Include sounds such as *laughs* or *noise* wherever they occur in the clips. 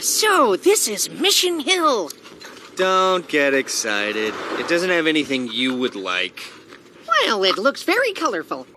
So this is Mission Hill. Don't get excited. It doesn't have anything you would like. Well, it looks very colorful.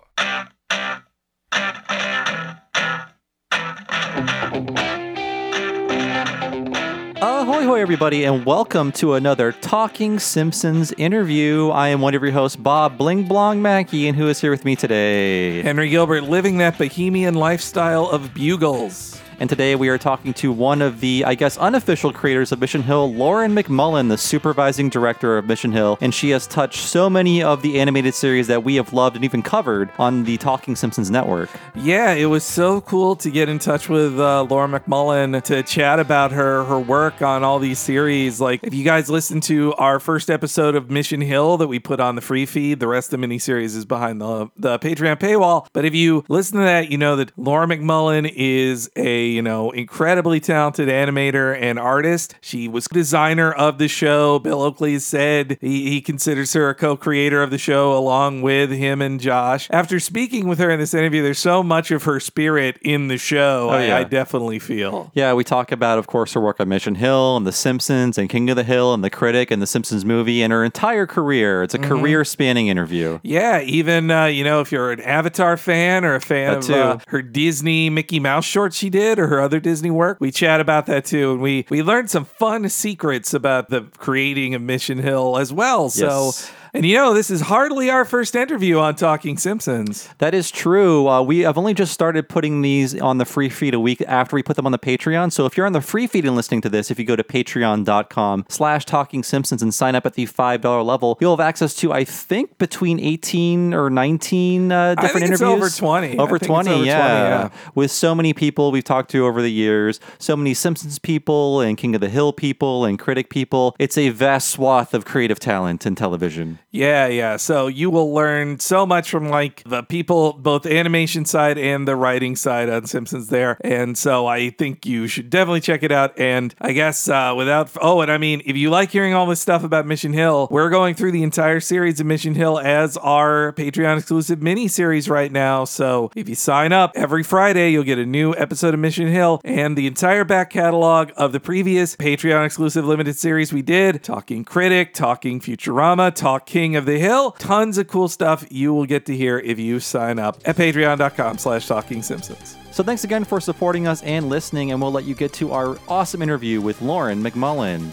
Ahoy, hoy, everybody, and welcome to another Talking Simpsons interview. I am one of your hosts, Bob Bling Blong Mackey, and who is here with me today? Henry Gilbert living that bohemian lifestyle of bugles. And today we are talking to one of the, I guess, unofficial creators of Mission Hill, Lauren MacMullan, the supervising director of Mission Hill. And she has touched so many of the animated series that we have loved and even covered on the Talking Simpsons network. Yeah, it was so cool to get in touch with uh, Laura MacMullan to chat about her her work on all these series. Like, if you guys listen to our first episode of Mission Hill that we put on the free feed, the rest of the miniseries is behind the the Patreon paywall. But if you listen to that, you know that Lauren MacMullan is a you know incredibly talented animator and artist. She was designer of the show. Bill Oakley said he, he considers her a co-creator of the show along with him and Josh. After speaking with her in this interview, there's so much of her spirit in the show. I, yeah. I definitely feel. Yeah, we talk about, of course, her work on Mission Hill and The Simpsons and King of the Hill and The Critic and The Simpsons movie and her entire career. It's a career spanning interview. Yeah, even uh, you know if you're an Avatar fan or a fan That of uh, her Disney Mickey Mouse shorts she did or her other Disney work, we chat about that too, and we we learned some fun secrets about the creating of Mission Hill as well. So. Yes. And you know, this is hardly our first interview on Talking Simpsons. That is true. Uh, we have only just started putting these on the free feed a week after we put them on the Patreon. So if you're on the free feed and listening to this, if you go to patreon.com slash talking simpsons and sign up at the $5 level, you'll have access to, I think, between 18 or 19 uh, different interviews. over 20. Over 20, over 20, yeah. yeah. With so many people we've talked to over the years, so many Simpsons people and King of the Hill people and critic people. It's a vast swath of creative talent in television. Yeah, yeah. So you will learn so much from like the people, both animation side and the writing side on Simpsons there. And so I think you should definitely check it out. And I guess uh, without, oh, and I mean, if you like hearing all this stuff about Mission Hill, we're going through the entire series of Mission Hill as our Patreon exclusive mini series right now. So if you sign up every Friday, you'll get a new episode of Mission Hill and the entire back catalog of the previous Patreon exclusive limited series we did Talking Critic, Talking Futurama, Talk King of the Hill. Tons of cool stuff you will get to hear if you sign up at patreon.com slash talking simpsons. So thanks again for supporting us and listening, and we'll let you get to our awesome interview with Lauren MacMullan.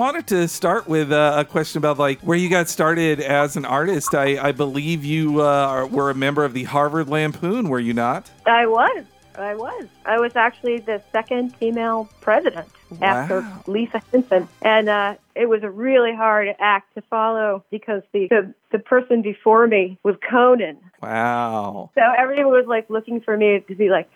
Wanted to start with uh, a question about like where you got started as an artist. I, I believe you uh, are, were a member of the Harvard Lampoon, were you not? I was. I was. I was actually the second female president after Lisa Henson, and uh, it was a really hard act to follow because the, the the person before me was Conan. Wow. So everyone was like looking for me to be like,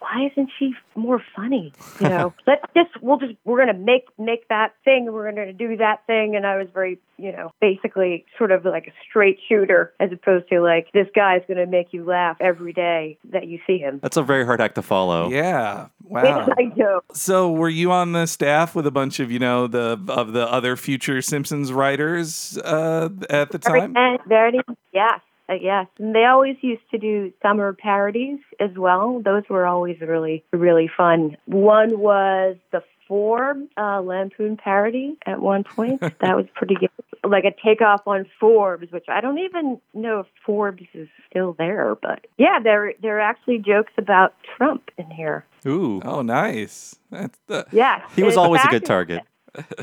why isn't she more funny? You *laughs* know, let's just we'll just we're gonna make make that thing. and We're gonna do that thing. And I was very you know basically sort of like a straight shooter as opposed to like this guy's gonna make you laugh every day that you see him. That's a very hard act to follow. Yeah. *laughs* Wow. I know. So were you on the staff with a bunch of, you know, the of the other future Simpsons writers uh, at the time? And Verity, yes, uh, yes. And they always used to do summer parodies as well. Those were always really, really fun. One was the Forbes uh, Lampoon parody at one point. *laughs* that was pretty good. Like a takeoff on Forbes, which I don't even know if Forbes is still there, but yeah, there there are actually jokes about Trump in here. Ooh. Oh, nice. That's the, Yeah, He was always a good target.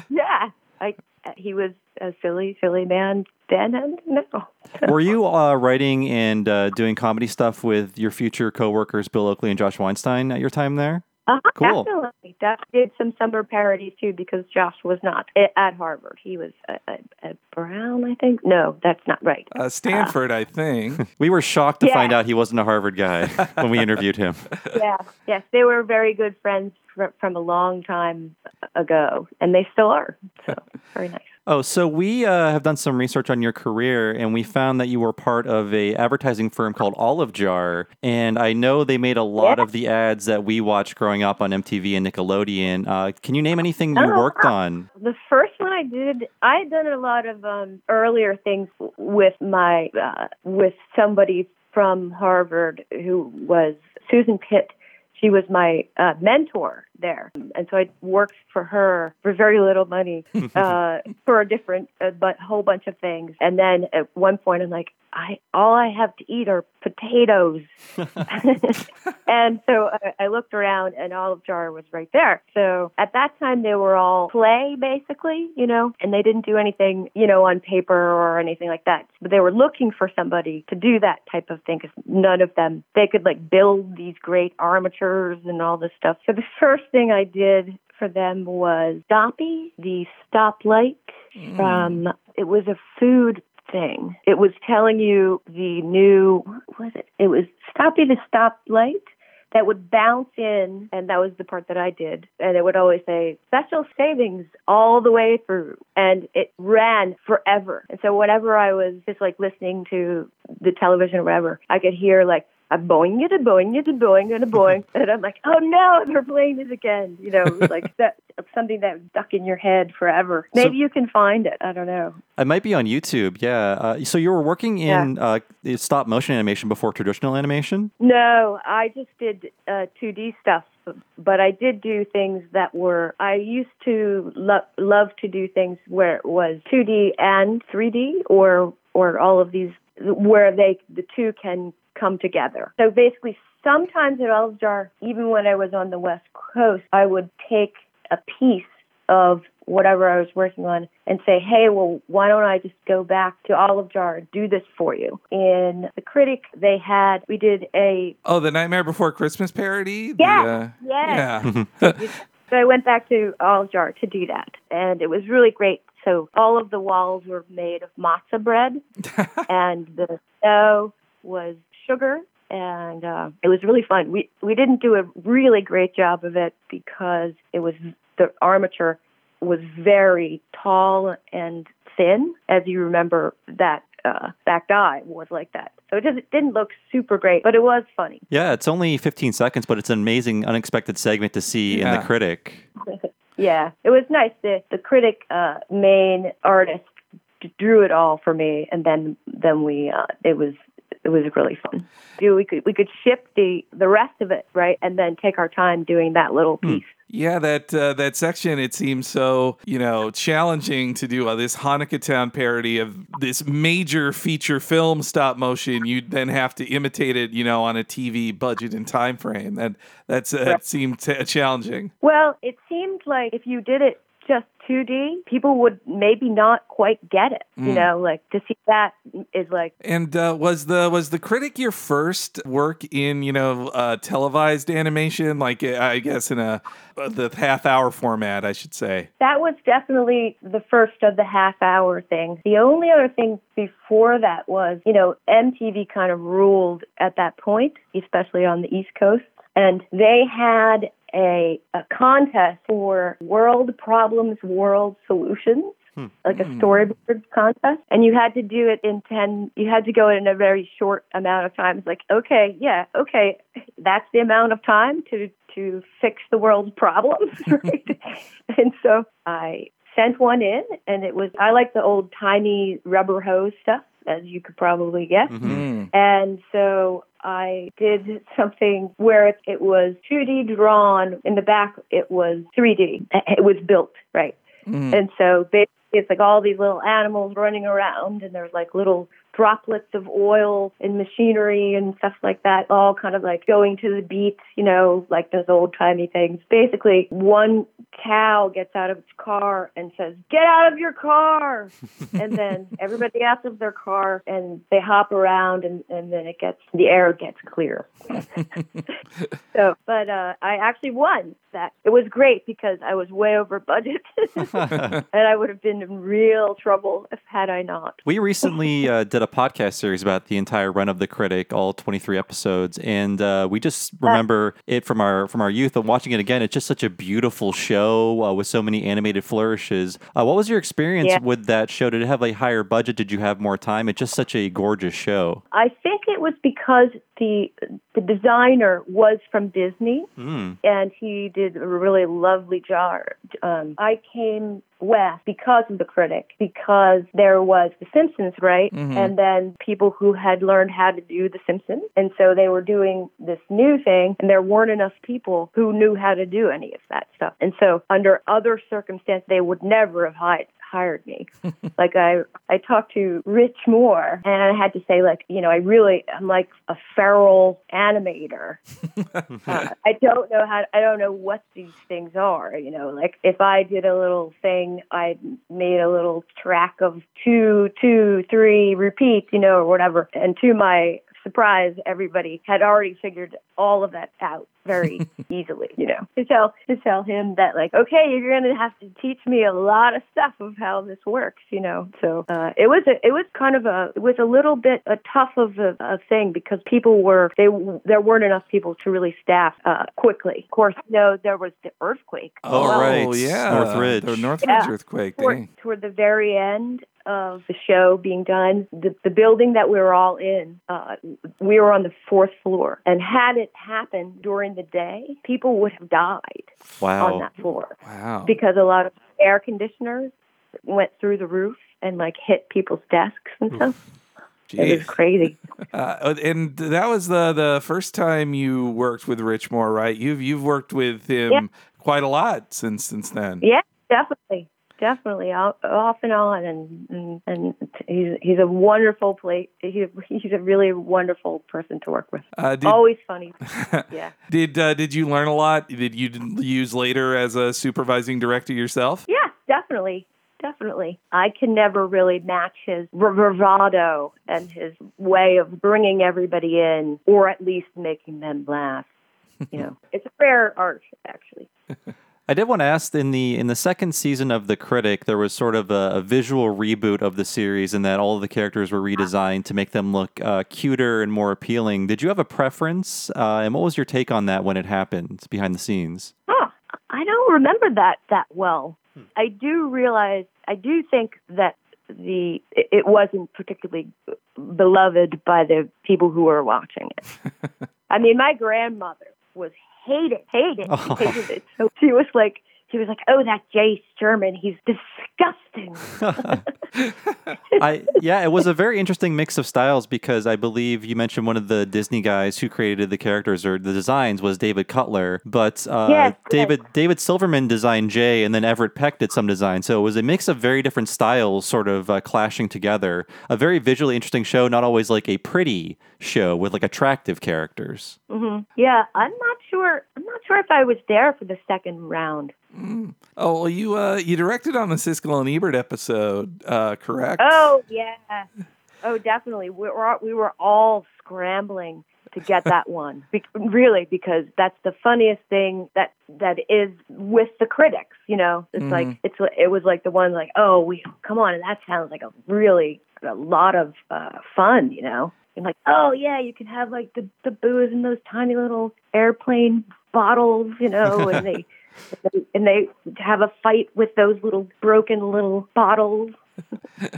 Yeah, I, he was a silly, silly man then and now. *laughs* Were you uh, writing and uh, doing comedy stuff with your future coworkers, Bill Oakley and Josh Weinstein, at your time there? Uh-huh, Cool. Definitely. That did some summer parodies too because Josh was not at Harvard. He was at, at, Brown, I think. No, that's not right. uh, Stanford, I think. *laughs* We were shocked to Yeah. find out he wasn't a Harvard guy when we interviewed him. *laughs* yeah, yes, they were very good friends from a long time ago, and they still are. So very nice. Oh, so we uh, have done some research on your career, and we found that you were part of a advertising firm called Olive Jar, and I know they made a lot Yeah. of the ads that we watched growing up on MTV and Nickelodeon. Uh, can you name anything you Oh, worked wow. on? The first one I did. I had done a lot of um, earlier things with my uh, with somebody from Harvard who was Suzan Pitt. She was my uh, mentor there, and so I worked for her for very little money *laughs* uh, for a different, a bu- whole bunch of things. And then at one point, I'm like, I all I have to eat are potatoes. *laughs* and so I, I looked around, and Olive Jar was right there. So at that time, they were all clay, basically, you know, and they didn't do anything, you know, on paper or anything like that. But they were looking for somebody to do that type of thing because none of them they could like build these great armatures and all this stuff. So the first thing I did for them was Stoppy, the stoplight from it was a food thing. It was telling you the new what was it? It was Stoppy the stoplight that would bounce in and that was the part that I did. And it would always say special savings all the way through and it ran forever. And so whenever I was just like listening to the television or whatever, I could hear like a boing it a boing it a boing and a boing and I'm like, oh no, they're playing this again. You know, it was like that something that stuck in your head forever. Maybe you can find it. I don't know. It might be on YouTube. Yeah. Uh, so you were working in uh, stop motion animation before traditional animation. No, I just did uh, 2D stuff, but I did do things that were. I used to lo- love to do things where it was 2D and 3D, or or all of these where they the two can come together. So basically, sometimes at Olive Jar, even when I was on the West Coast, I would take a piece of whatever I was working on and say, hey, well, why don't I just go back to Olive Jar and do this for you? In The Critic, they had, we did a, Oh, the Nightmare Before Christmas parody. The, uh, yes. Yeah. *laughs* so I went back to Olive Jar to do that. And it was really great. So all of the walls were made of matzah bread *laughs* and the snow was sugar and uh, it was really fun. We we didn't do a really great job of it because it was the armature was very tall and thin, as you remember that uh, back eye was like that. So it just it didn't look super great, but it was funny. Yeah, it's only 15 seconds, but it's an amazing, unexpected segment to see in the critic. *laughs* Yeah, it was nice. The the critic uh, main artist drew it all for me, and then then we uh, it was it was really fun. We could we could ship the the rest of it right, and then take our time doing that little piece. Yeah, that uh, that section it seems so you know challenging to do uh, this Hanukkah Town parody of this major feature film stop motion. You'd then have to imitate it, you know, on a TV budget and time frame. That that's uh, that seemed t- challenging. Well, it seemed like if you did it 2D, people would maybe not quite get it. You know, like to see that is like And uh, was the was the critic your first work in you know uh, televised animation? Like uh, I guess in a uh, the half hour format, I should say. That was definitely the first of the half hour thing. The only other thing before that was, you know, MTV kind of ruled at that point, especially on the East Coast. And they had a, a contest for World Problems, World Solutions. Hmm. Like a hmm. storyboard contest, and you had to do it in ten. You had to go in a very short amount of time. It's like, okay, yeah, okay, that's the amount of time to to fix the world's problems, *laughs* right? *laughs* and so I sent one in, and it was I like the old tiny rubber hose stuff, as you could probably guess. Mm. And so I did *laughs* something where it, it was 2D drawn. In the back, it was 3D. It was built, right? And so basically, it's like all these little animals running around, and there's like little droplets of oil and machinery and stuff like that, all kind of like going to the beat, you know, like those old timey things. Basically, one cow gets out of its car and says, Get out of your car! *laughs* and then everybody gets out of their car and they hop around, and, and then it gets, the air gets clear. *laughs* so, but uh, I actually won that. It was great because I was way over budget, *laughs* and I would have been in real trouble if had I not. We recently uh, did a podcast series about the entire run of the critic, all 23 episodes, and uh, we just remember it from our from our youth. And watching it again, it's just such a beautiful show uh, with so many animated flourishes. Uh, what was your experience Yeah. with that show? Did it have a higher budget? Did you have more time? It's just such a gorgeous show. I think it was because the the designer was from Disney, Mm. and he did a really lovely job. Um, I came west because of the critic, because there was The Simpsons, right? Mhm. And then people who had learned how to do The Simpsons, and so they were doing this new thing, and there weren't enough people who knew how to do any of that stuff. And so, under other circumstances, they would never have hired hired me. *laughs* like I I talked to Rich Moore and I had to say like, you know, I really I'm like a feral animator. *laughs* uh, I don't know how I don't know what these things are, you know, like if I did a little thing, I made a little track of two, two, three repeats, you know, or whatever. And to my surprise, everybody had already figured all of that out very *laughs* easily, you know. To tell to tell him that like, okay, you're gonna have to teach me a lot of stuff of how this works, you know. So uh, it was a, it was kind of a it was a little bit a tough of a, a thing because people were they there weren't enough people to really staff uh, quickly. Of course, you know there was the earthquake. Oh, well. right. yeah, Northridge. the Northridge Yeah. earthquake. toward, Dang. toward the very end of the show being done, the, the building that we were all in, uh, we were on the fourth floor. And had it happened during the day, people would have died on that floor Wow. because a lot of air conditioners went through the roof and like hit people's desks and stuff. It was crazy. *laughs* Uh, and that was the the first time you worked with Rich Moore, right? You've you've worked with him Yeah. quite a lot since since then. Yeah, definitely. Definitely, off off and on, and and, and he's he's a wonderful play. He's he's a really wonderful person to work with. Uh, did, Always funny. *laughs* Yeah. did uh, did you learn a lot? Did you use later as a supervising director yourself? Yeah, definitely. Definitely. I can never really match his bravado and his way of bringing everybody in, or at least making them laugh. You know, *laughs* it's a rare art, actually. *laughs* I did want to ask in the in the second season of The Critic, there was sort of a, a visual reboot of the series, in that all of the characters were redesigned to make them look uh, cuter and more appealing. Did you have a preference, uh, and what was your take on that when it happened behind the scenes? Huh. I don't remember that that well. I do realize, I do think that the it wasn't particularly beloved by the people who were watching it. *laughs* I mean, my grandmother was hated, hated, *laughs* Oh. hated it. So she was like, she was like, "Oh, that Jay Sherman, he's disgusting." *laughs* *laughs* I yeah, it was a very interesting mix of styles because I believe you mentioned one of the Disney guys who created the characters or the designs was David Cutler, but uh, Yes, David David Silverman designed Jay, and then Everett Peck did some design. So it was a mix of very different styles, sort of uh, clashing together. A very visually interesting show, not always like a pretty show with like attractive characters. hmm Yeah, I'm not sure. I'm not sure if I was there for the second round. Oh, well, you uh, you directed on the Siskel and Ebert episode, uh, correct? Oh yeah. Oh, definitely. We were all- we were all scrambling to get *laughs* that one. Be- really, because that's the funniest thing that that is with the critics. You know, it's like it's it was like the one like oh we come on and that sounds like a really a lot of uh, fun. You know. And like, oh yeah, you can have like the the booze in those tiny little airplane bottles, you know, *laughs* and they and they have a fight with those little broken little bottles. *laughs*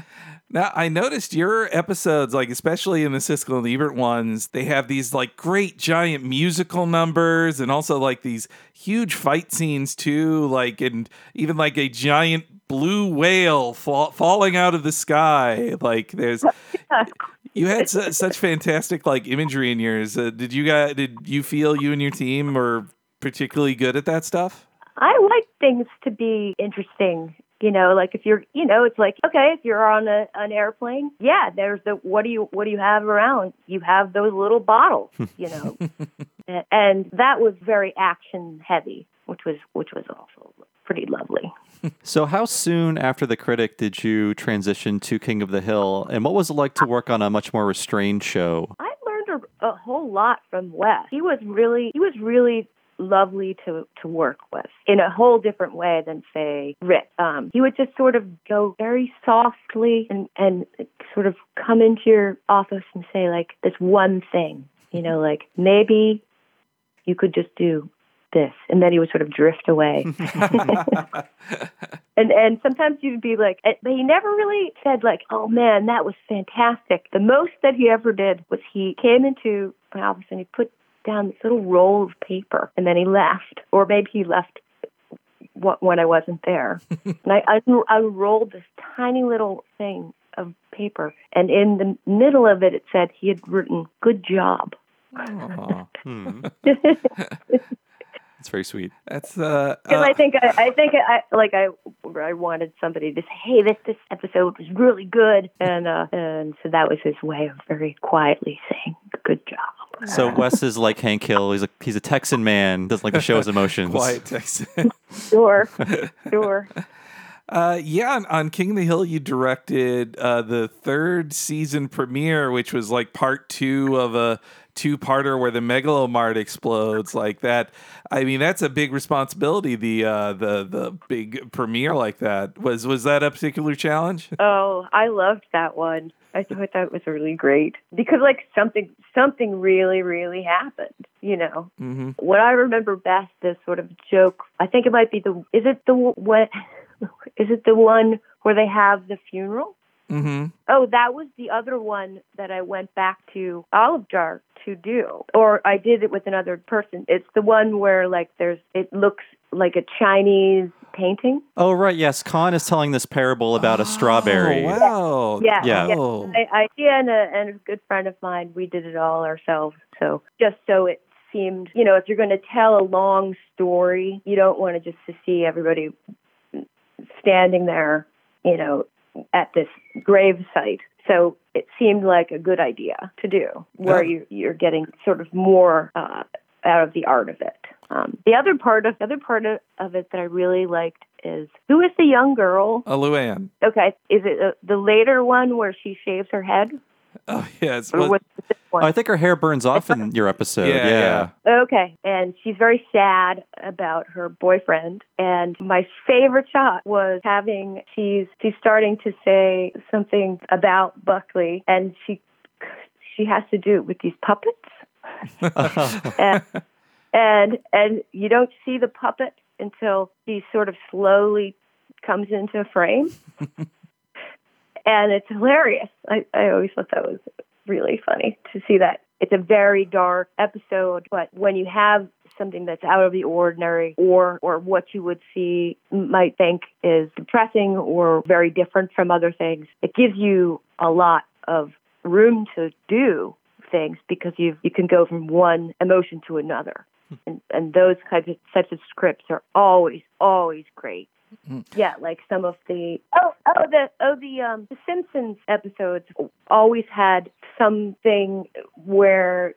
Now I noticed your episodes, like especially in the Siskel and Ebert ones, they have these like great giant musical numbers and also like these huge fight scenes too, like and even like a giant blue whale fall, falling out of the sky. Like there's *laughs* you had su- such fantastic like imagery in yours. Uh, did you guys did you feel you and your team were particularly good at that stuff? I like things to be interesting. You know, like if you're, you know, it's like okay, if you're on a, an airplane, yeah, there's the what do you what do you have around? You have those little bottles, *laughs* you know, and that was very action heavy, which was which was also pretty lovely. *laughs* So, how soon after the critic did you transition to King of the Hill, and what was it like to work on a much more restrained show? I learned a, a whole lot from Wes. He was really he was really lovely to to work with in a whole different way than say Rick. Um, he would just sort of go very softly and and sort of come into your office and say like this one thing, you know, like maybe you could just do this, and then he would sort of drift away. *laughs* and and sometimes you'd be like, but he never really said like, oh man, that was fantastic. The most that he ever did was he came into my office and he put down this little roll of paper, and then he left, or maybe he left when I wasn't there. *laughs* and I un- unrolled this tiny little thing of paper, and in the middle of it, it said he had written "Good job." Aw, Hmm. *laughs* That's very sweet. that's uh, I uh think I, I think I like I I wanted somebody to say, "Hey, this this episode was really good," and uh, and so that was his way of very quietly saying, "Good job." So Wes is like Hank Hill. He's a he's a Texan man. Doesn't like to show his emotions. quiet Texan. *laughs* Sure, sure. *laughs* Uh, yeah, on, on King of the Hill, you directed uh, the third season premiere, which was like part two of a two-parter where the megalomart explodes like that. I mean, that's a big responsibility. The uh, the the big premiere like that was was that a particular challenge? Oh, I loved that one. I thought that was really great because like something something really really happened. You know, Mm-hmm. what I remember best is sort of joke. I think it might be the. Is it the what? *laughs* Is it the one where they have the funeral? Mm-hmm. Oh, that was the other one that I went back to Olive Jar to do, or I did it with another person. It's the one where like there's it looks like a Chinese painting. Oh right, yes. Kahn is telling this parable about a strawberry. Oh, wow. Yeah, Yeah. Oh. I, I yeah, and a, and a good friend of mine, we did it all ourselves. So just so it seemed, you know, if you're going to tell a long story, you don't want to just to see everybody standing there, you know, at this grave site. So it seemed like a good idea to do, where Yeah. you, you're getting sort of more uh, out of the art of it. Um, the other part of the other part of, of it that I really liked is who is the young girl? A Luann. Okay, is it uh, the later one where she shaves her head, Oh, yes. or Was- what's this one? I think her hair burns *laughs* off in your episode. Yeah, Yeah. yeah. Okay, and she's very sad about her boyfriend. And my favorite shot was having she's she's starting to say something about Buckley, and she she has to do it with these puppets, *laughs* and and and you don't see the puppet until she sort of slowly comes into frame. *laughs* and it's hilarious. I, I always thought that was really funny to see that. It's a very dark episode, but when you have something that's out of the ordinary or or what you would see might think is depressing or very different from other things, it gives you a lot of room to do things because you you can go from one emotion to another. And and those kinds of types of scripts are always always great. Yeah, like some of the oh oh the oh the um the Simpsons episodes always had something where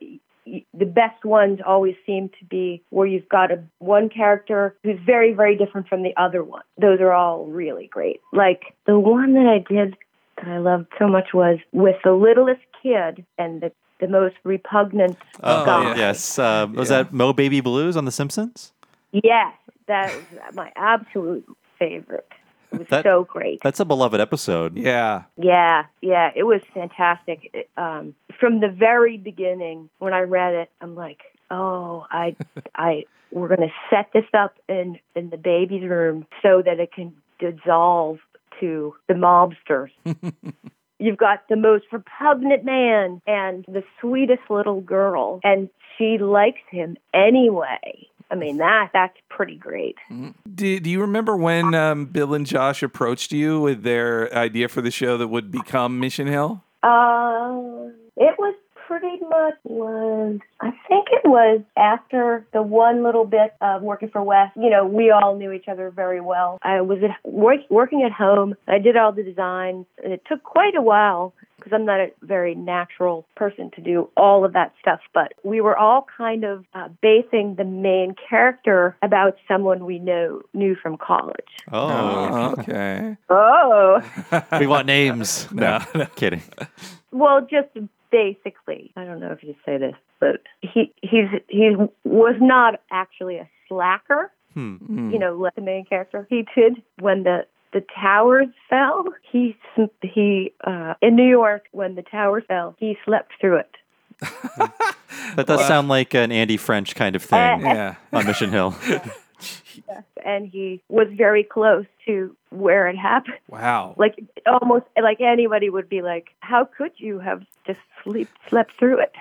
the best ones always seem to be where you've got a one character who's very very different from the other one. Those are all really great. Like the one that I did that I loved so much was with the littlest kid and the the most repugnant Oh, guy. yeah. Yes. Uh, was Yeah. that Moe Baby Blues on The Simpsons? Yes, that was my absolute favorite. It was That- so great. That's a beloved episode. Yeah. Yeah, yeah, it was fantastic. It, um, from the very beginning, when I read it, I'm like, oh, I, *laughs* I, we're going to set this up in in the baby's room so that it can dissolve to the mobsters. *laughs* You've got the most repugnant man and the sweetest little girl, and she likes him anyway. I mean that that's pretty great. Do, do you remember when um, Bill and Josh approached you with their idea for the show that would become Mission Hill? Uh, it was pretty much was I think it was after the one little bit of working for Wes. You know, we all knew each other very well. I was at work, working at home. I did all the designs, and it took quite a while because I'm not a very natural person to do all of that stuff. But we were all kind of uh, basing the main character about someone we know knew from college. Oh, *laughs* okay. Oh. we want names. *laughs* No, *laughs* no. kidding. Well, just basically, I don't know if you say this, but he he's he was not actually a slacker. Hmm. Hmm. You know, like the main character. He did when the the towers fell. He he uh, in New York when the towers fell. He slept through it. *laughs* That does sound like an Andy French kind of thing Yeah. *laughs* on Mission Hill. *laughs* and he was very close to where it happened. Wow. Like almost like anybody would be like, "How could you have just sleep slept through it?"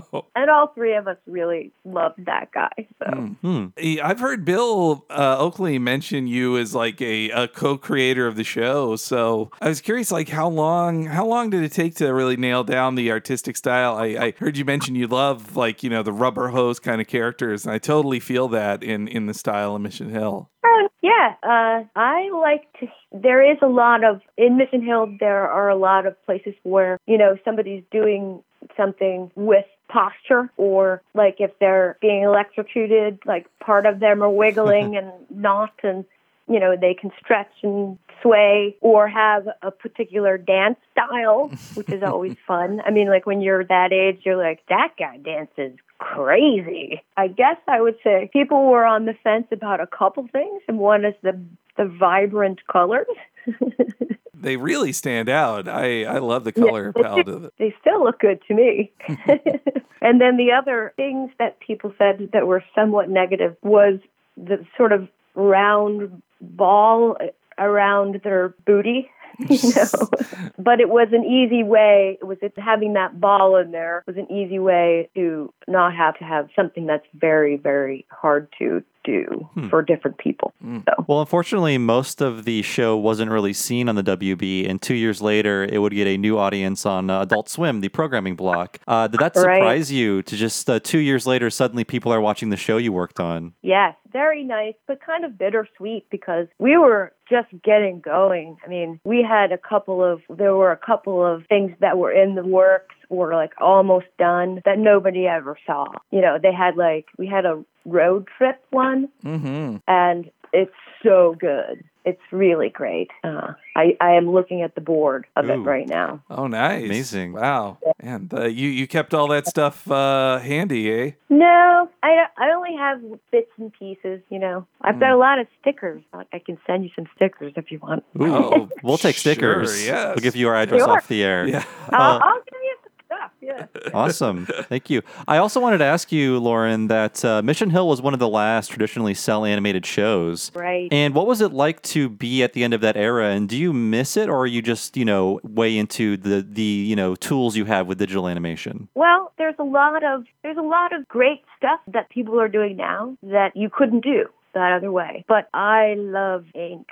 *laughs* And all three of us really loved that guy. So Hmm. I've heard Bill uh, Oakley mention you as like a, a co-creator of the show. So I was curious, like how long how long did it take to really nail down the artistic style? I, I heard you mention you love like you know the rubber hose kind of characters, and I totally feel that in in the style of Mission Hill. Uh, yeah, uh, I like to. There is a lot of in Mission Hill. There are a lot of places where you know somebody's doing something with posture, or like if they're being electrocuted, like part of them are wiggling *laughs* and not, and you know they can stretch and sway, or have a particular dance style, which is always *laughs* fun. I mean, like when you're that age, you're like that guy dances crazy. I guess I would say people were on the fence about a couple things, and one is the the vibrant colors. *laughs* They really stand out. I I love the color they palette of it. They still look good to me. *laughs* *laughs* and then the other things that people said that were somewhat negative was the sort of round ball around their booty. *laughs* You know, but it was an easy way. It was it, having that ball in there was an easy way to not have to have something that's very, very hard to do for different people. So Well, unfortunately, most of the show wasn't really seen on the WB, and two years later, it would get a new audience on uh, Adult Swim, the programming block. Uh, did that Right. surprise you to just uh, two years later, suddenly people are watching the show you worked on? Yes, very nice, but kind of bittersweet because we were just getting going. I mean, we had a couple of, there were a couple of things that were in the works were like almost done that nobody ever saw. You know, they had like, we had a road trip one Mm-hmm. and it's so good. It's really great. Uh, I, I am looking at the board of it right now. Oh, nice, Amazing. Wow, and uh, you you kept all that stuff uh, handy, eh? No, I, I only have bits and pieces, you know. I've got a lot of stickers. I I can send you some stickers if you want. Ooh, Oh, we'll take *laughs* sure, stickers. yes. We'll give you our address Sure. off the air. Yeah. I'll, I'll give you some stuff, yeah. Awesome. Thank you. I also wanted to ask you, Lauren, that uh, Mission Hill was one of the last traditionally cell animated shows. Right. And what was it like to be at the end of that era? And do you miss it, or are you just, you know, way into the the you know tools you have with digital animation? Well, there's a lot of there's a lot of great stuff that people are doing now that you couldn't do that other way. But I love ink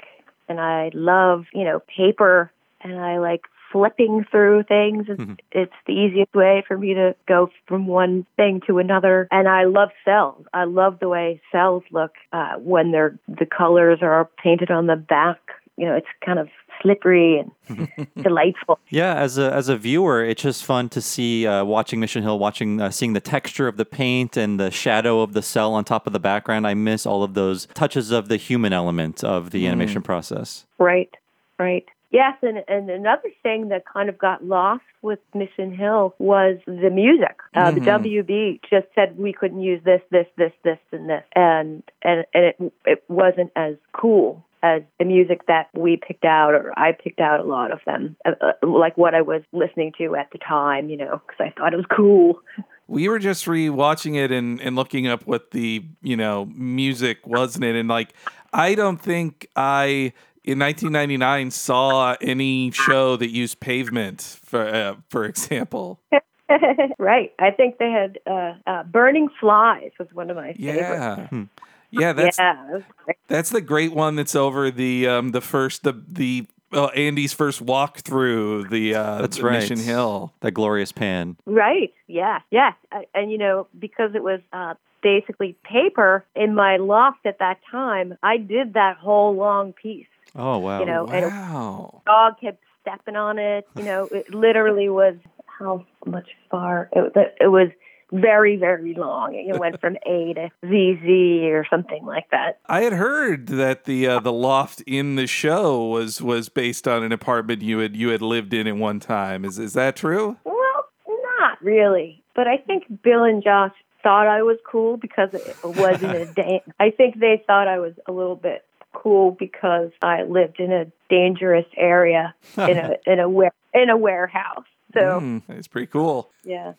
and I love, you know, paper and I like flipping through things. It's, it's the easiest way for me to go from one thing to another. And I love cells. I love the way cells look uh, when they're the colors are painted on the back. You know, it's kind of slippery and *laughs* delightful. Yeah, as a as a viewer, it's just fun to see uh, watching Mission Hill, watching uh, seeing the texture of the paint and the shadow of the cell on top of the background. I miss all of those touches of the human element of the animation process. Right, right. Yes, and, and another thing that kind of got lost with Mission Hill was the music. Uh, The WB just said we couldn't use this, this, this, this, and this, and and and it it wasn't as cool as the music that we picked out, or I picked out a lot of them, uh, uh, like what I was listening to at the time, you know, because I thought it was cool. We were just re-watching it and, and looking up what the you know music was in it, and like I don't think I in 1999 saw any show that used pavement for uh, for example. *laughs* right. I think they had uh, uh, Burning Flies was one of my favorites. Yeah, yeah, *laughs* that's yeah, it that's the great one that's over the um the first the the uh, Andy's first walk through the uh That's the right. Mission Hill. That glorious pan. Right. Yeah. Yeah. And you know, because it was uh, basically paper in my loft at that time, I did that whole long piece. Oh wow. You know, and a Wow. dog kept stepping on it. You know, it literally was how much far it, was- it was. Very, very long. It went from A to ZZ or something like that. I had heard that the uh, the loft in the show was was based on an apartment you had you had lived in at one time. Is is that true? Well, not really. But I think Bill and Josh thought I was cool because it wasn't a *laughs* da- I think they thought I was a little bit cool because I lived in a dangerous area in a in a ware- in a warehouse. So Hmm, that's pretty cool. yeah.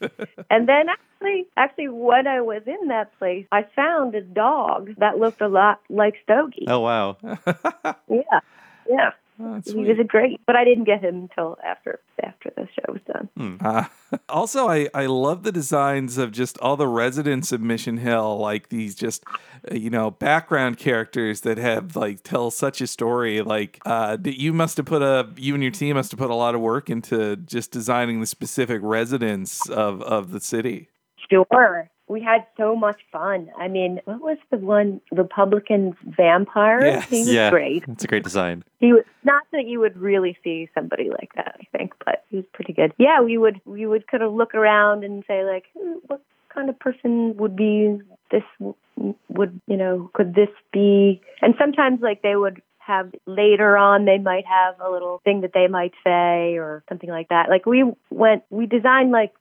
And then actually actually when I was in that place, I found a dog that looked a lot like Stogie. Oh wow. *laughs* Yeah. Yeah. Oh, He sweet. was a great, but I didn't get him until after after the show was done. Ah, *laughs* Also, I, I love the designs of just all the residents of Mission Hill, like these just, uh, you know, background characters that have like tell such a story. Like, uh, that you must have put a, you and your team must have put a lot of work into just designing the specific residents of, of the city. Sure. We had so much fun. I mean, what was the one Republican vampire? Yes. He was yeah, great. It's a great design. He was not that you would really see somebody like that, I think, but he was pretty good. Yeah, we would we would kind of look around and say like, hmm, what kind of person would be this? Would you know? Could this be? And sometimes like they would have later on they might have a little thing that they might say or something like that. Like we went, we designed like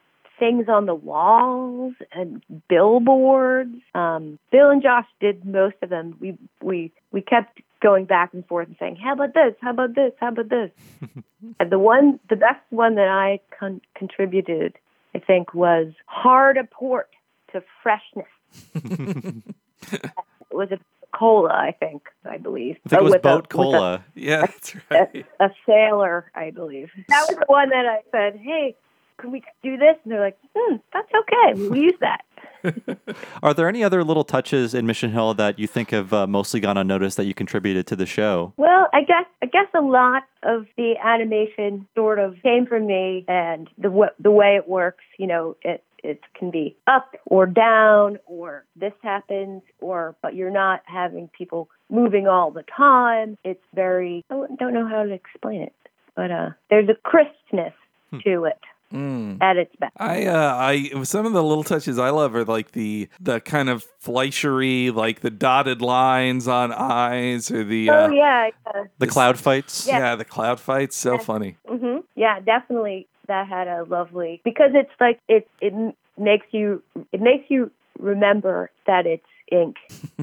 things on the walls and billboards. Um, Bill and Josh did most of them. We we we kept going back and forth and saying, "How about this? How about this? How about this?" *laughs* and the one, the best one that I con- contributed, I think, was hard a port to freshness. *laughs* it was a cola, I think, I believe. I think it was with a- boat a- cola. Yeah, that's right. a, a sailor, I believe. That was the one that I said, "Hey, can we do this?" And they're like, "Hmm, that's okay. We use that." *laughs* *laughs* Are there any other little touches in Mission Hill that you think have uh, mostly gone unnoticed that you contributed to the show? Well, I guess I guess a lot of the animation sort of came from me, and the w- the way it works, you know, it it can be up or down, or this happens, or but you're not having people moving all the time. It's very I don't know how to explain it, but uh, there's a crispness to it Mm. at its best. I uh I some of the little touches I love are like the the kind of fleishery, like the dotted lines on eyes or the uh, oh yeah, yeah. The cloud fights? Yeah. yeah. the cloud fights so funny. hmm Yeah, definitely. That had a lovely because it's like it it makes you it makes you remember that it's ink,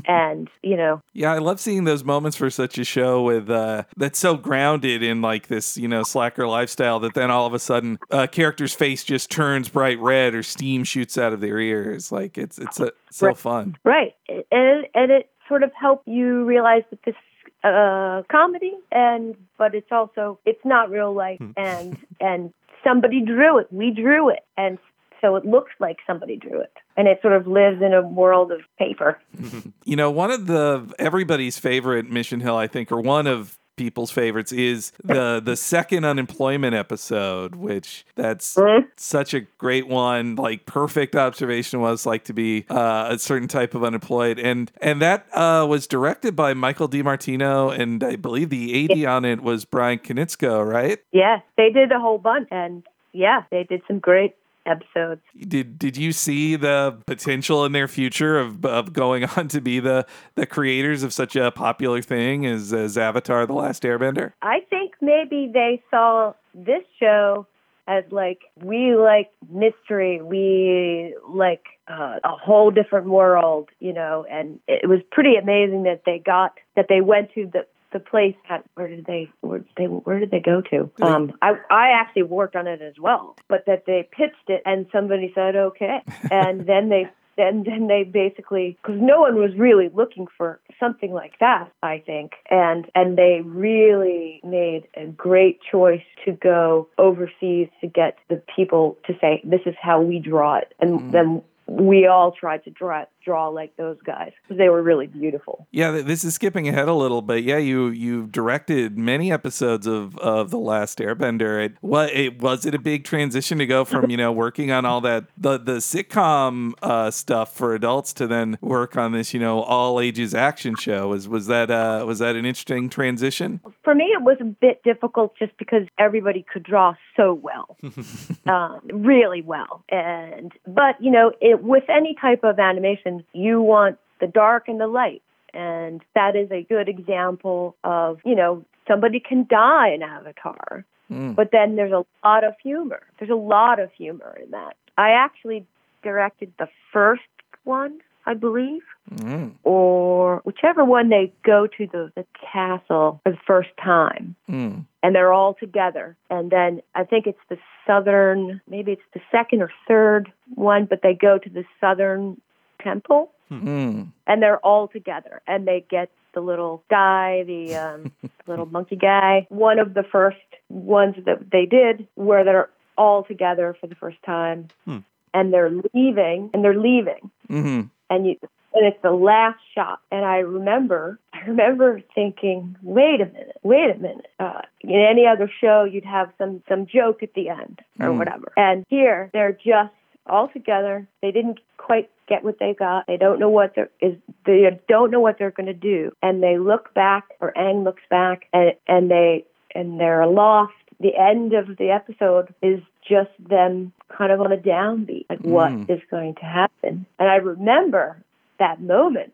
and you know *laughs* Yeah, I love seeing those moments for such a show with uh that's so grounded in like this, you know, slacker lifestyle that then all of a sudden a character's face just turns bright red or steam shoots out of their ears. Like it's it's uh so Right. fun. right, and and it sort of helped you realize that this uh comedy and but it's also it's not real life and and somebody drew it we drew it and so it looks like somebody drew it and it sort of lives in a world of paper *laughs* You know, one of the everybody's favorite Mission Hill, I think, or one of people's favorites is the the second unemployment episode, which that's Mhm. such a great one. Like perfect observation was like to be uh, a certain type of unemployed, and and that uh, was directed by Michael DiMartino, and I believe the AD on it was Bryan Konietzko, right? yeah they did a whole bunch and yeah they did some great episodes Did did you see the potential in their future of of going *laughs* on to be the the creators of such a popular thing as as Avatar: The Last Airbender? I think maybe they saw this show as like we like mystery, we like uh, a whole different world, you know, and it was pretty amazing that they got that they went to the the place at where did they where did they where did they go to? Um i i actually worked on it as well but that they pitched it and somebody said okay. *laughs* And then they and then they basically because no one was really looking for something like that i think. And and they really made a great choice to go overseas to get the people to say this is how we draw it. And then we all tried to draw draw like those guys because they were really beautiful Yeah, this is skipping ahead a little, but yeah, you you directed many episodes of of The Last Airbender. It, what it was it a big transition to go from you know working on all that the the sitcom uh, stuff for adults to then work on this you know all ages action show? Was was that uh, was that an interesting transition? for me it was a bit difficult just because everybody could draw so well *laughs* um, really well and but you know it, with any type of animation you want the dark and the light and that is a good example of you know somebody can die in avatar Mm. but then there's a lot of humor there's a lot of humor in that i actually directed the first one i believe Mm. or whichever one they go to the, the castle for the first time Mm. and they're all together and then i think it's the southern maybe it's the second or third one but they go to the southern temple Mm. and they're all together and they get the little guy the um, *laughs* little monkey guy one of the first ones that they did where they're all together for the first time, Hmm. and they're leaving, and they're leaving, hmm and you and it's the last shot. And I remember, I remember thinking, wait a minute, wait a minute. Uh, in any other show, you'd have some some joke at the end or Mm. whatever, and here they're just all together. They didn't quite get what they got. They don't know what they're is. They don't know what they're going to do, and they look back, or Aang looks back, and and they and they're aloft. The end of the episode is just them kind of on a downbeat, like what Mm. is going to happen. And I remember that moment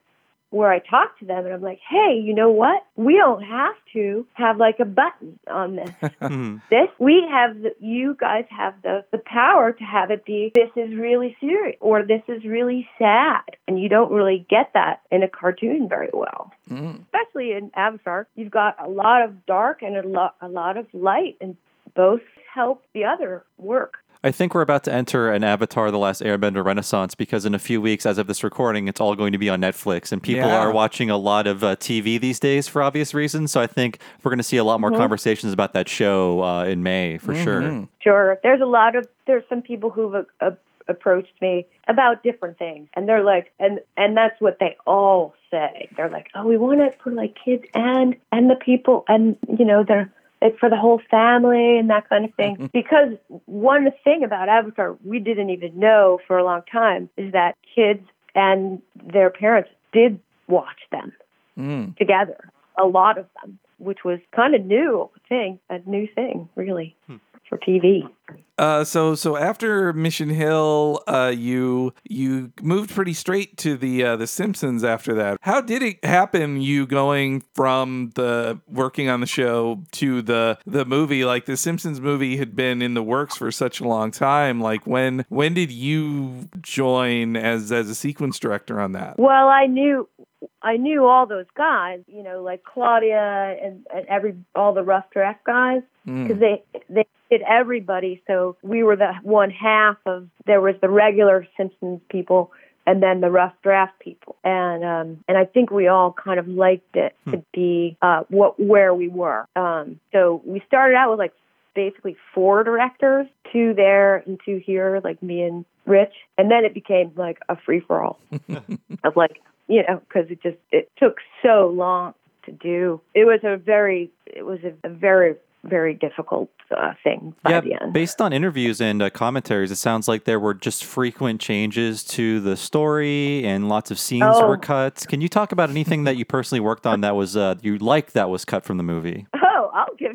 where I talk to them and I'm like, hey, you know what? We don't have to have like a button on this. *laughs* Mhm. this we have the, you guys have the the power to have it be this is really serious or this is really sad and you don't really get that in a cartoon very well Mm. especially in avatar you've got a lot of dark and a lot a lot of light and both help the other work I think we're about to enter an Avatar: The Last Airbender renaissance because in a few weeks, as of this recording, it's all going to be on Netflix, and people Yeah. are watching a lot of uh, TV these days for obvious reasons. So I think we're going to see a lot more conversations about that show uh, in May for sure. Sure. There's a lot of there's some people who've uh, uh, approached me about different things, and they're like, and and that's what they all say. They're like, oh, we want it for like kids and and the people, and you know, they're it's for the whole family and that kind of thing. *laughs* because one thing about Avatar we didn't even know for a long time is that kids and their parents did watch them Mm. together, a lot of them, which was kind of new thing, a new thing, really, for TV. Uh, so so after Mission Hill, uh, you you moved pretty straight to the uh, the Simpsons after that. How did it happen? You going from the working on the show to the the movie? Like the Simpsons movie had been in the works for such a long time. Like when when did you join as as a sequence director on that? Well, I knew I knew all those guys, you know, like Claudia and, and every all the rough draft guys because Mm. they they did everybody. So we were the one half of there was the regular Simpsons people and then the rough draft people, and um, and I think we all kind of liked it to be uh, what where we were. Um, so we started out with like basically four directors, two there and two here, like me and Rich, and then it became like a free for all *laughs* of like you know because it just it took so long to do. It was a very it was a, a very very difficult uh, thing by yeah, the end. based on interviews and uh, commentaries, it sounds like there were just frequent changes to the story and lots of scenes Oh. were cut. Can you talk about anything that you personally worked on that was uh, you liked that was cut from the movie? *laughs*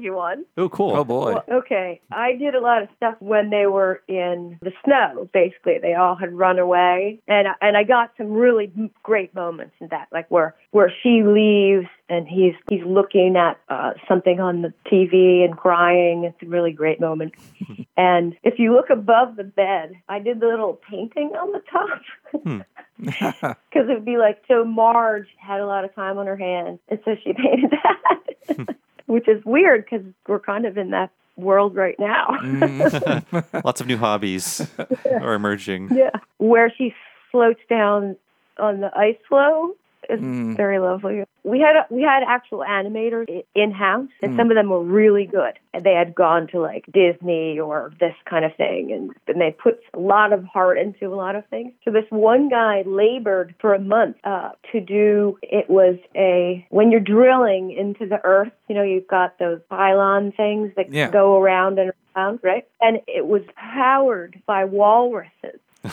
oh, give you one. Oh, cool. Oh boy. Well, okay, I did a lot of stuff when they were in the snow. Basically, they all had run away, and and I got some really great moments in that, like where where she leaves and he's he's looking at uh, something on the TV and crying. It's a really great moment. *laughs* and if you look above the bed, I did the little painting on the top. *laughs* *laughs* Because it would be like, so Marge had a lot of time on her hands, and so she painted that, which is weird because we're kind of in that world right now. Mm. *laughs* Lots of new hobbies are emerging. yeah. Where she floats down on the ice floe is Mm. very lovely. We had we had actual animators in house, and some of them were really good. And they had gone to like Disney or this kind of thing, and, and they put a lot of heart into a lot of things. So this one guy labored for a month uh, to do. It was a when you're drilling into the earth, you know, you've got those pylon things that Yeah. go around and around, right? And it was powered by walruses *laughs*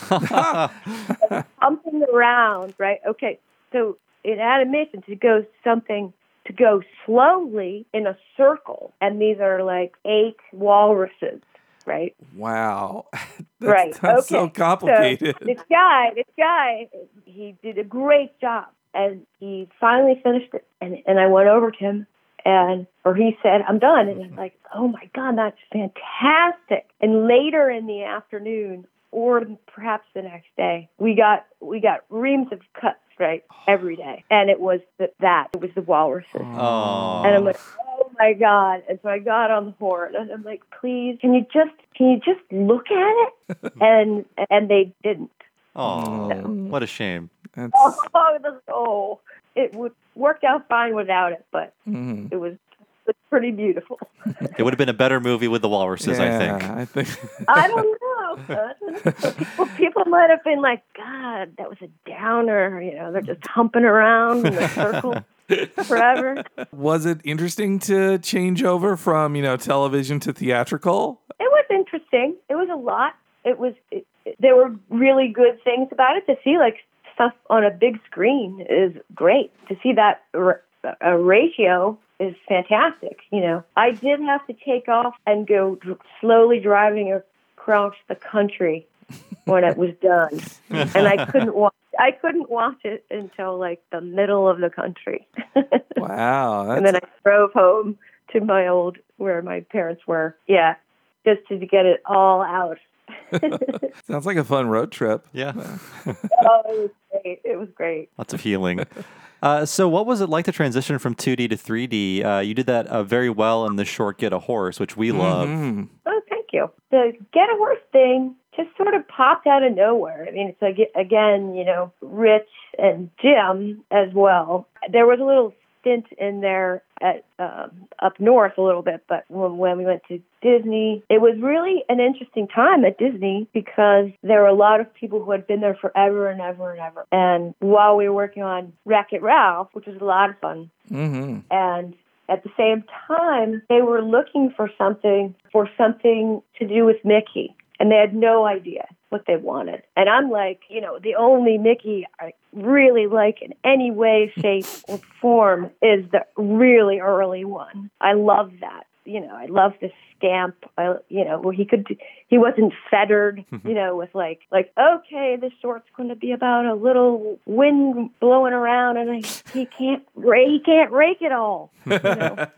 pumping around, right? Okay, so in animation, to go something to go slowly in a circle, and these are like eight walruses, right? Wow. *laughs* That right. sounds okay. so complicated. So *laughs* this guy, this guy, he did a great job, and he finally finished it. And and I went over to him, and or he said, "I'm done." And I'm mm-hmm. like, "Oh my god, that's fantastic!" And later in the afternoon, or perhaps the next day, we got we got reams of cuts right every day, and it was the, that it was the walruses. Oh. And I'm like, oh my god! And so I got on the horn, and I'm like, please, can you just can you just look at it? *laughs* and and they didn't. Oh, what a shame. That's, Oh, it oh, it would worked out fine without it, but mhm. it was was pretty beautiful. It would have been a better movie with the walruses, I think. I think. I don't know. People, people might have been like, God, that was a downer. You know, they're just humping around in a circle *laughs* forever. Was it interesting to change over from you know television to theatrical? It was interesting. It was a lot. It was. It, it- there were really good things about it to see, like stuff on a big screen is great. To see that r- a ratio is fantastic. You know, I did have to take off and go dr- slowly driving across the country when it was done, and I couldn't *laughs* watch. I couldn't watch it until like the middle of the country. *laughs* Wow, that's, and then I drove home to my old where my parents were. Yeah, just to get it all out. *laughs* sounds like a fun road trip. Yeah. oh, it was great. It was great. Lots of healing. Uh, so, what was it like to transition from 2D to 3D? Uh, you did that uh, very well in the short Get a Horse, which we love. Mhm. Oh, thank you. The get a horse thing just sort of popped out of nowhere. I mean, it's like again, you know, Rich and Jim as well. There was a little stint in there at um, up north a little bit, but when, when we went to Disney, it was really an interesting time at Disney because there were a lot of people who had been there forever and ever and ever. And while we were working on Wreck It Ralph, which was a lot of fun, Mhm. and at the same time they were looking for something for something to do with Mickey and they had no idea what they wanted. And I'm like you know the only Mickey I really like in any way shape or form is the really early one. I love that you know I love the stamp I, you know where he could he wasn't fettered mm-hmm. you know with like like okay this short's going to be about a little wind blowing around and he, he can't he can't rake it all you know. *laughs*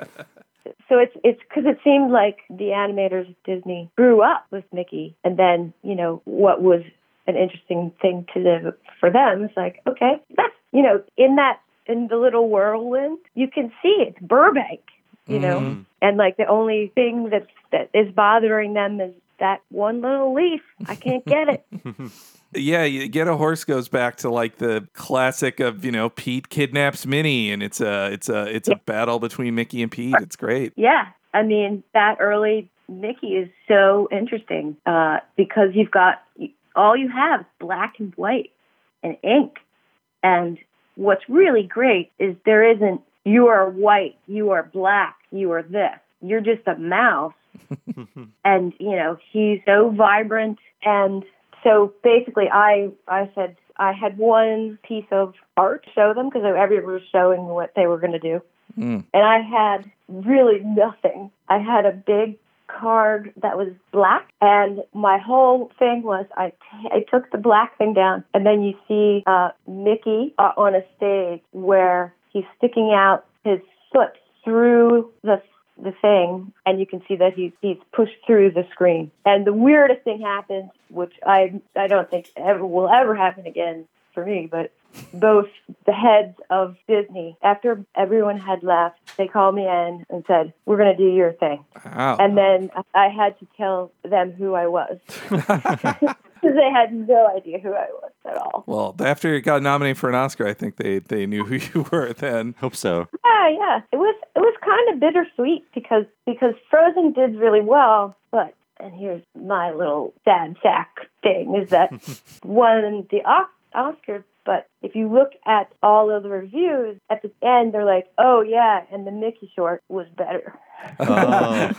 So it's it's because it seemed like the animators at Disney grew up with Mickey, and then you know what was an interesting thing to the, for them is like okay, that's you know in that in the little whirlwind you can see it's Burbank, you know, and like the only thing that that is bothering them is that one little leaf. I can't get it. *laughs* Yeah, you get a horse goes back to like the classic of you know Pete kidnaps Minnie, and it's a it's a it's a battle between Mickey and Pete. It's great. Yeah, I mean that early Mickey is so interesting uh, because you've got all you have black and white and ink, and what's really great is there isn't you are white, you are black, you are this. You're just a mouse, *laughs* and you know he's so vibrant and so basically I I said I had one piece of art to show them because everyone was showing what they were going to do Mm. and I had really nothing. I had a big card that was black, and my whole thing was I, t- I took the black thing down, and then you see uh, Mickey uh, on a stage where he's sticking out his foot through the the thing, and you can see that he's he's pushed through the screen. And the weirdest thing happens, which I I don't think ever will ever happen again for me, but both the heads of Disney, after everyone had left, they called me in and said, "We're going to do your thing." Wow. And then I had to tell them who I was because *laughs* *laughs* they had no idea who I was at all. well, after you got nominated for an Oscar, I think they they knew who *laughs* you were then. Hope so. Yeah, yeah. It was it was kind of bittersweet because because Frozen did really well, but and here's my little sad sack thing is that *laughs* won the Os- Oscar. But if you look at all of the reviews at the end, they're like, "Oh yeah," and the Mickey short was better. *laughs* Oh.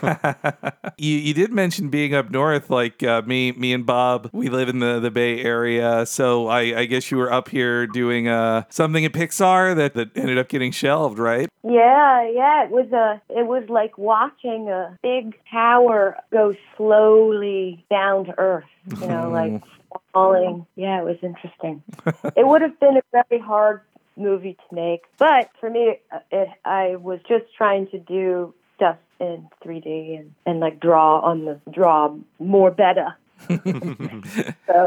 you you did mention being up north, like uh, me me and Bob. We live in the, the Bay Area, so I, I guess you were up here doing uh, something at Pixar that, that ended up getting shelved, right? Yeah, yeah. It was a. It was like watching a big tower go slowly down to earth. You know, like *laughs* falling. Yeah, it was interesting. *laughs* it would have been a very hard movie to make, but for me, uh, it, I was just trying to do stuff in 3D and, and like draw on the draw more better. *laughs* so,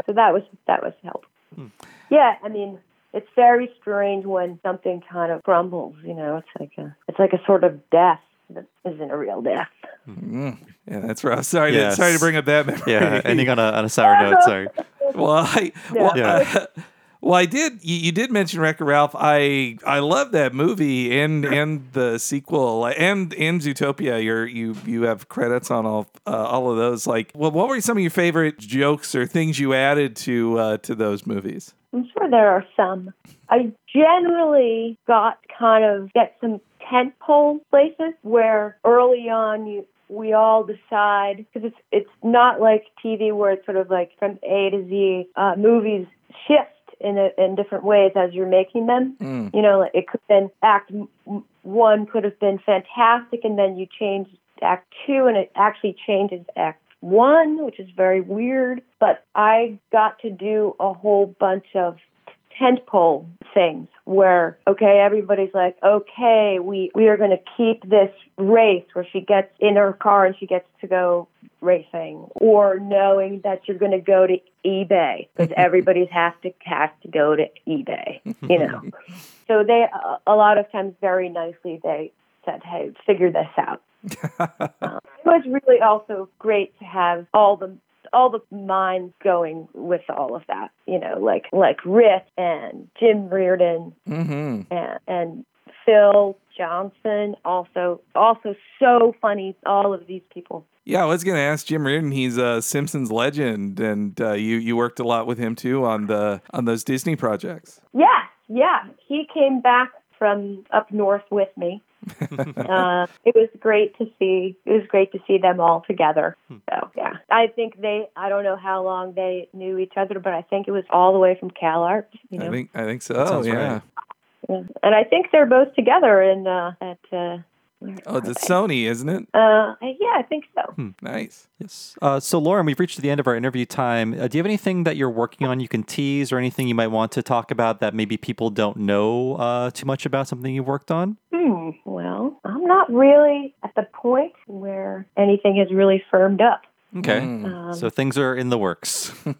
so that was that was helpful. Yeah, I mean, it's very strange when something kind of crumbles. You know, it's like a it's like a sort of death that isn't a real death. Mm. Yeah, that's rough. Sorry, Yes. to, sorry to bring up that memory. Yeah, ending on a, on a sour note. Sorry. *laughs* well, I, well, Yeah. uh, *laughs* Well, I did. You, you did mention Wreck-It Ralph. I I love that movie and and the sequel and and Zootopia. You're, you you have credits on all uh, all of those. Like, well, what were some of your favorite jokes or things you added to uh, to those movies? I'm sure there are some. I generally got kind of get some tentpole places where early on you we all decide because it's it's not like TV where it's sort of like from A to Z. Uh, movies shift in a, in different ways as you're making them. You know, like it could have been Act m- One could have been fantastic, and then you change Act Two, and it actually changes Act One, which is very weird. But I got to do a whole bunch of tentpole things where okay everybody's like okay we we are going to keep this race where she gets in her car and she gets to go racing or knowing that you're going to go to eBay *laughs* because everybody's has to has to go to eBay you know? *laughs* So they a- a lot of times very nicely they said hey figure this out. *laughs* Um, it was really also great to have all the all the minds going with all of that, you know, like like Rick and Jim Reardon Mm-hmm. and, and Phil Johnston, also also so funny. All of these people. Yeah, I was going to ask Jim Reardon. He's a Simpsons legend, and uh, you you worked a lot with him too on the on those Disney projects. Yeah, yeah. He came back from up north with me. *laughs* uh, it was great to see. It was great to see them all together. So yeah, I think they. I don't know how long they knew each other, but I think it was all the way from CalArts. You know, I think I think so. sounds yeah. right. Yeah. and I think they're both together in uh, at. Uh, where Oh, the? Sony, isn't it? Uh, yeah, I think so. Nice. Yes. Uh, so, Lauren, we've reached the end of our interview time. Uh, do you have anything that you're working on you can tease or anything you might want to talk about that maybe people don't know uh, too much about something you've worked on? Hmm. Well, I'm not really at the point where anything is really firmed up. Okay. Um, So, things are in the works. uh,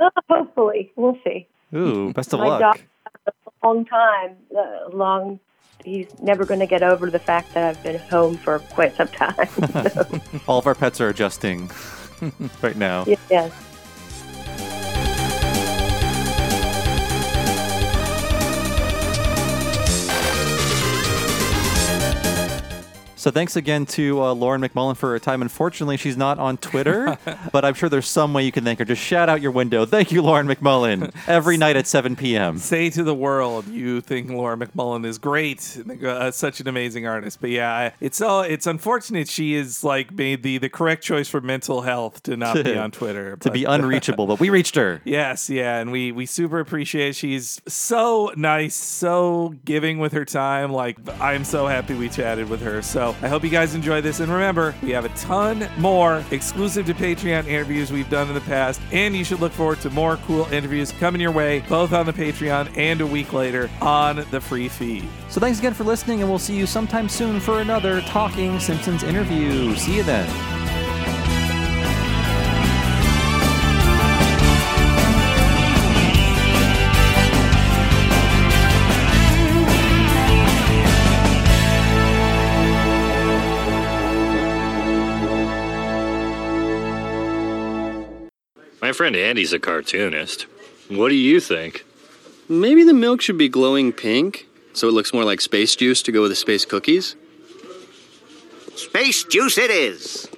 *laughs* hopefully, we'll see. Ooh, best of My luck. dog a long time, uh, long. He's never going to get over the fact that I've been home for quite some time. *laughs* so, *laughs* All of our pets are adjusting *laughs* right now. yes. So thanks again to uh, Lauren MacMullan for her time. Unfortunately, she's not on Twitter, *laughs* but I'm sure there's some way you can thank her. Just shout out your window. Thank you, Lauren MacMullan, every night at 7 p.m. Say to the world, you think Lauren MacMullan is great, uh, such an amazing artist. But yeah, it's all it's unfortunate she is like made the the correct choice for mental health to not be *laughs* on Twitter. to be *laughs* unreachable, but we reached her. Yes, yeah, and we we super appreciate. She's so nice, so giving with her time. Like I'm so happy we chatted with her. I hope you guys enjoy this. And remember, we have a ton more exclusive to Patreon interviews we've done in the past, and you should look forward to more cool interviews coming your way, both on the Patreon and a week later on the free feed. So thanks again for listening, and we'll see you sometime soon for another Talking Simpsons interview. See you then. My friend Andy's a cartoonist. What do you think? Maybe the milk should be glowing pink, so it looks more like space juice to go with the space cookies. Space juice it is.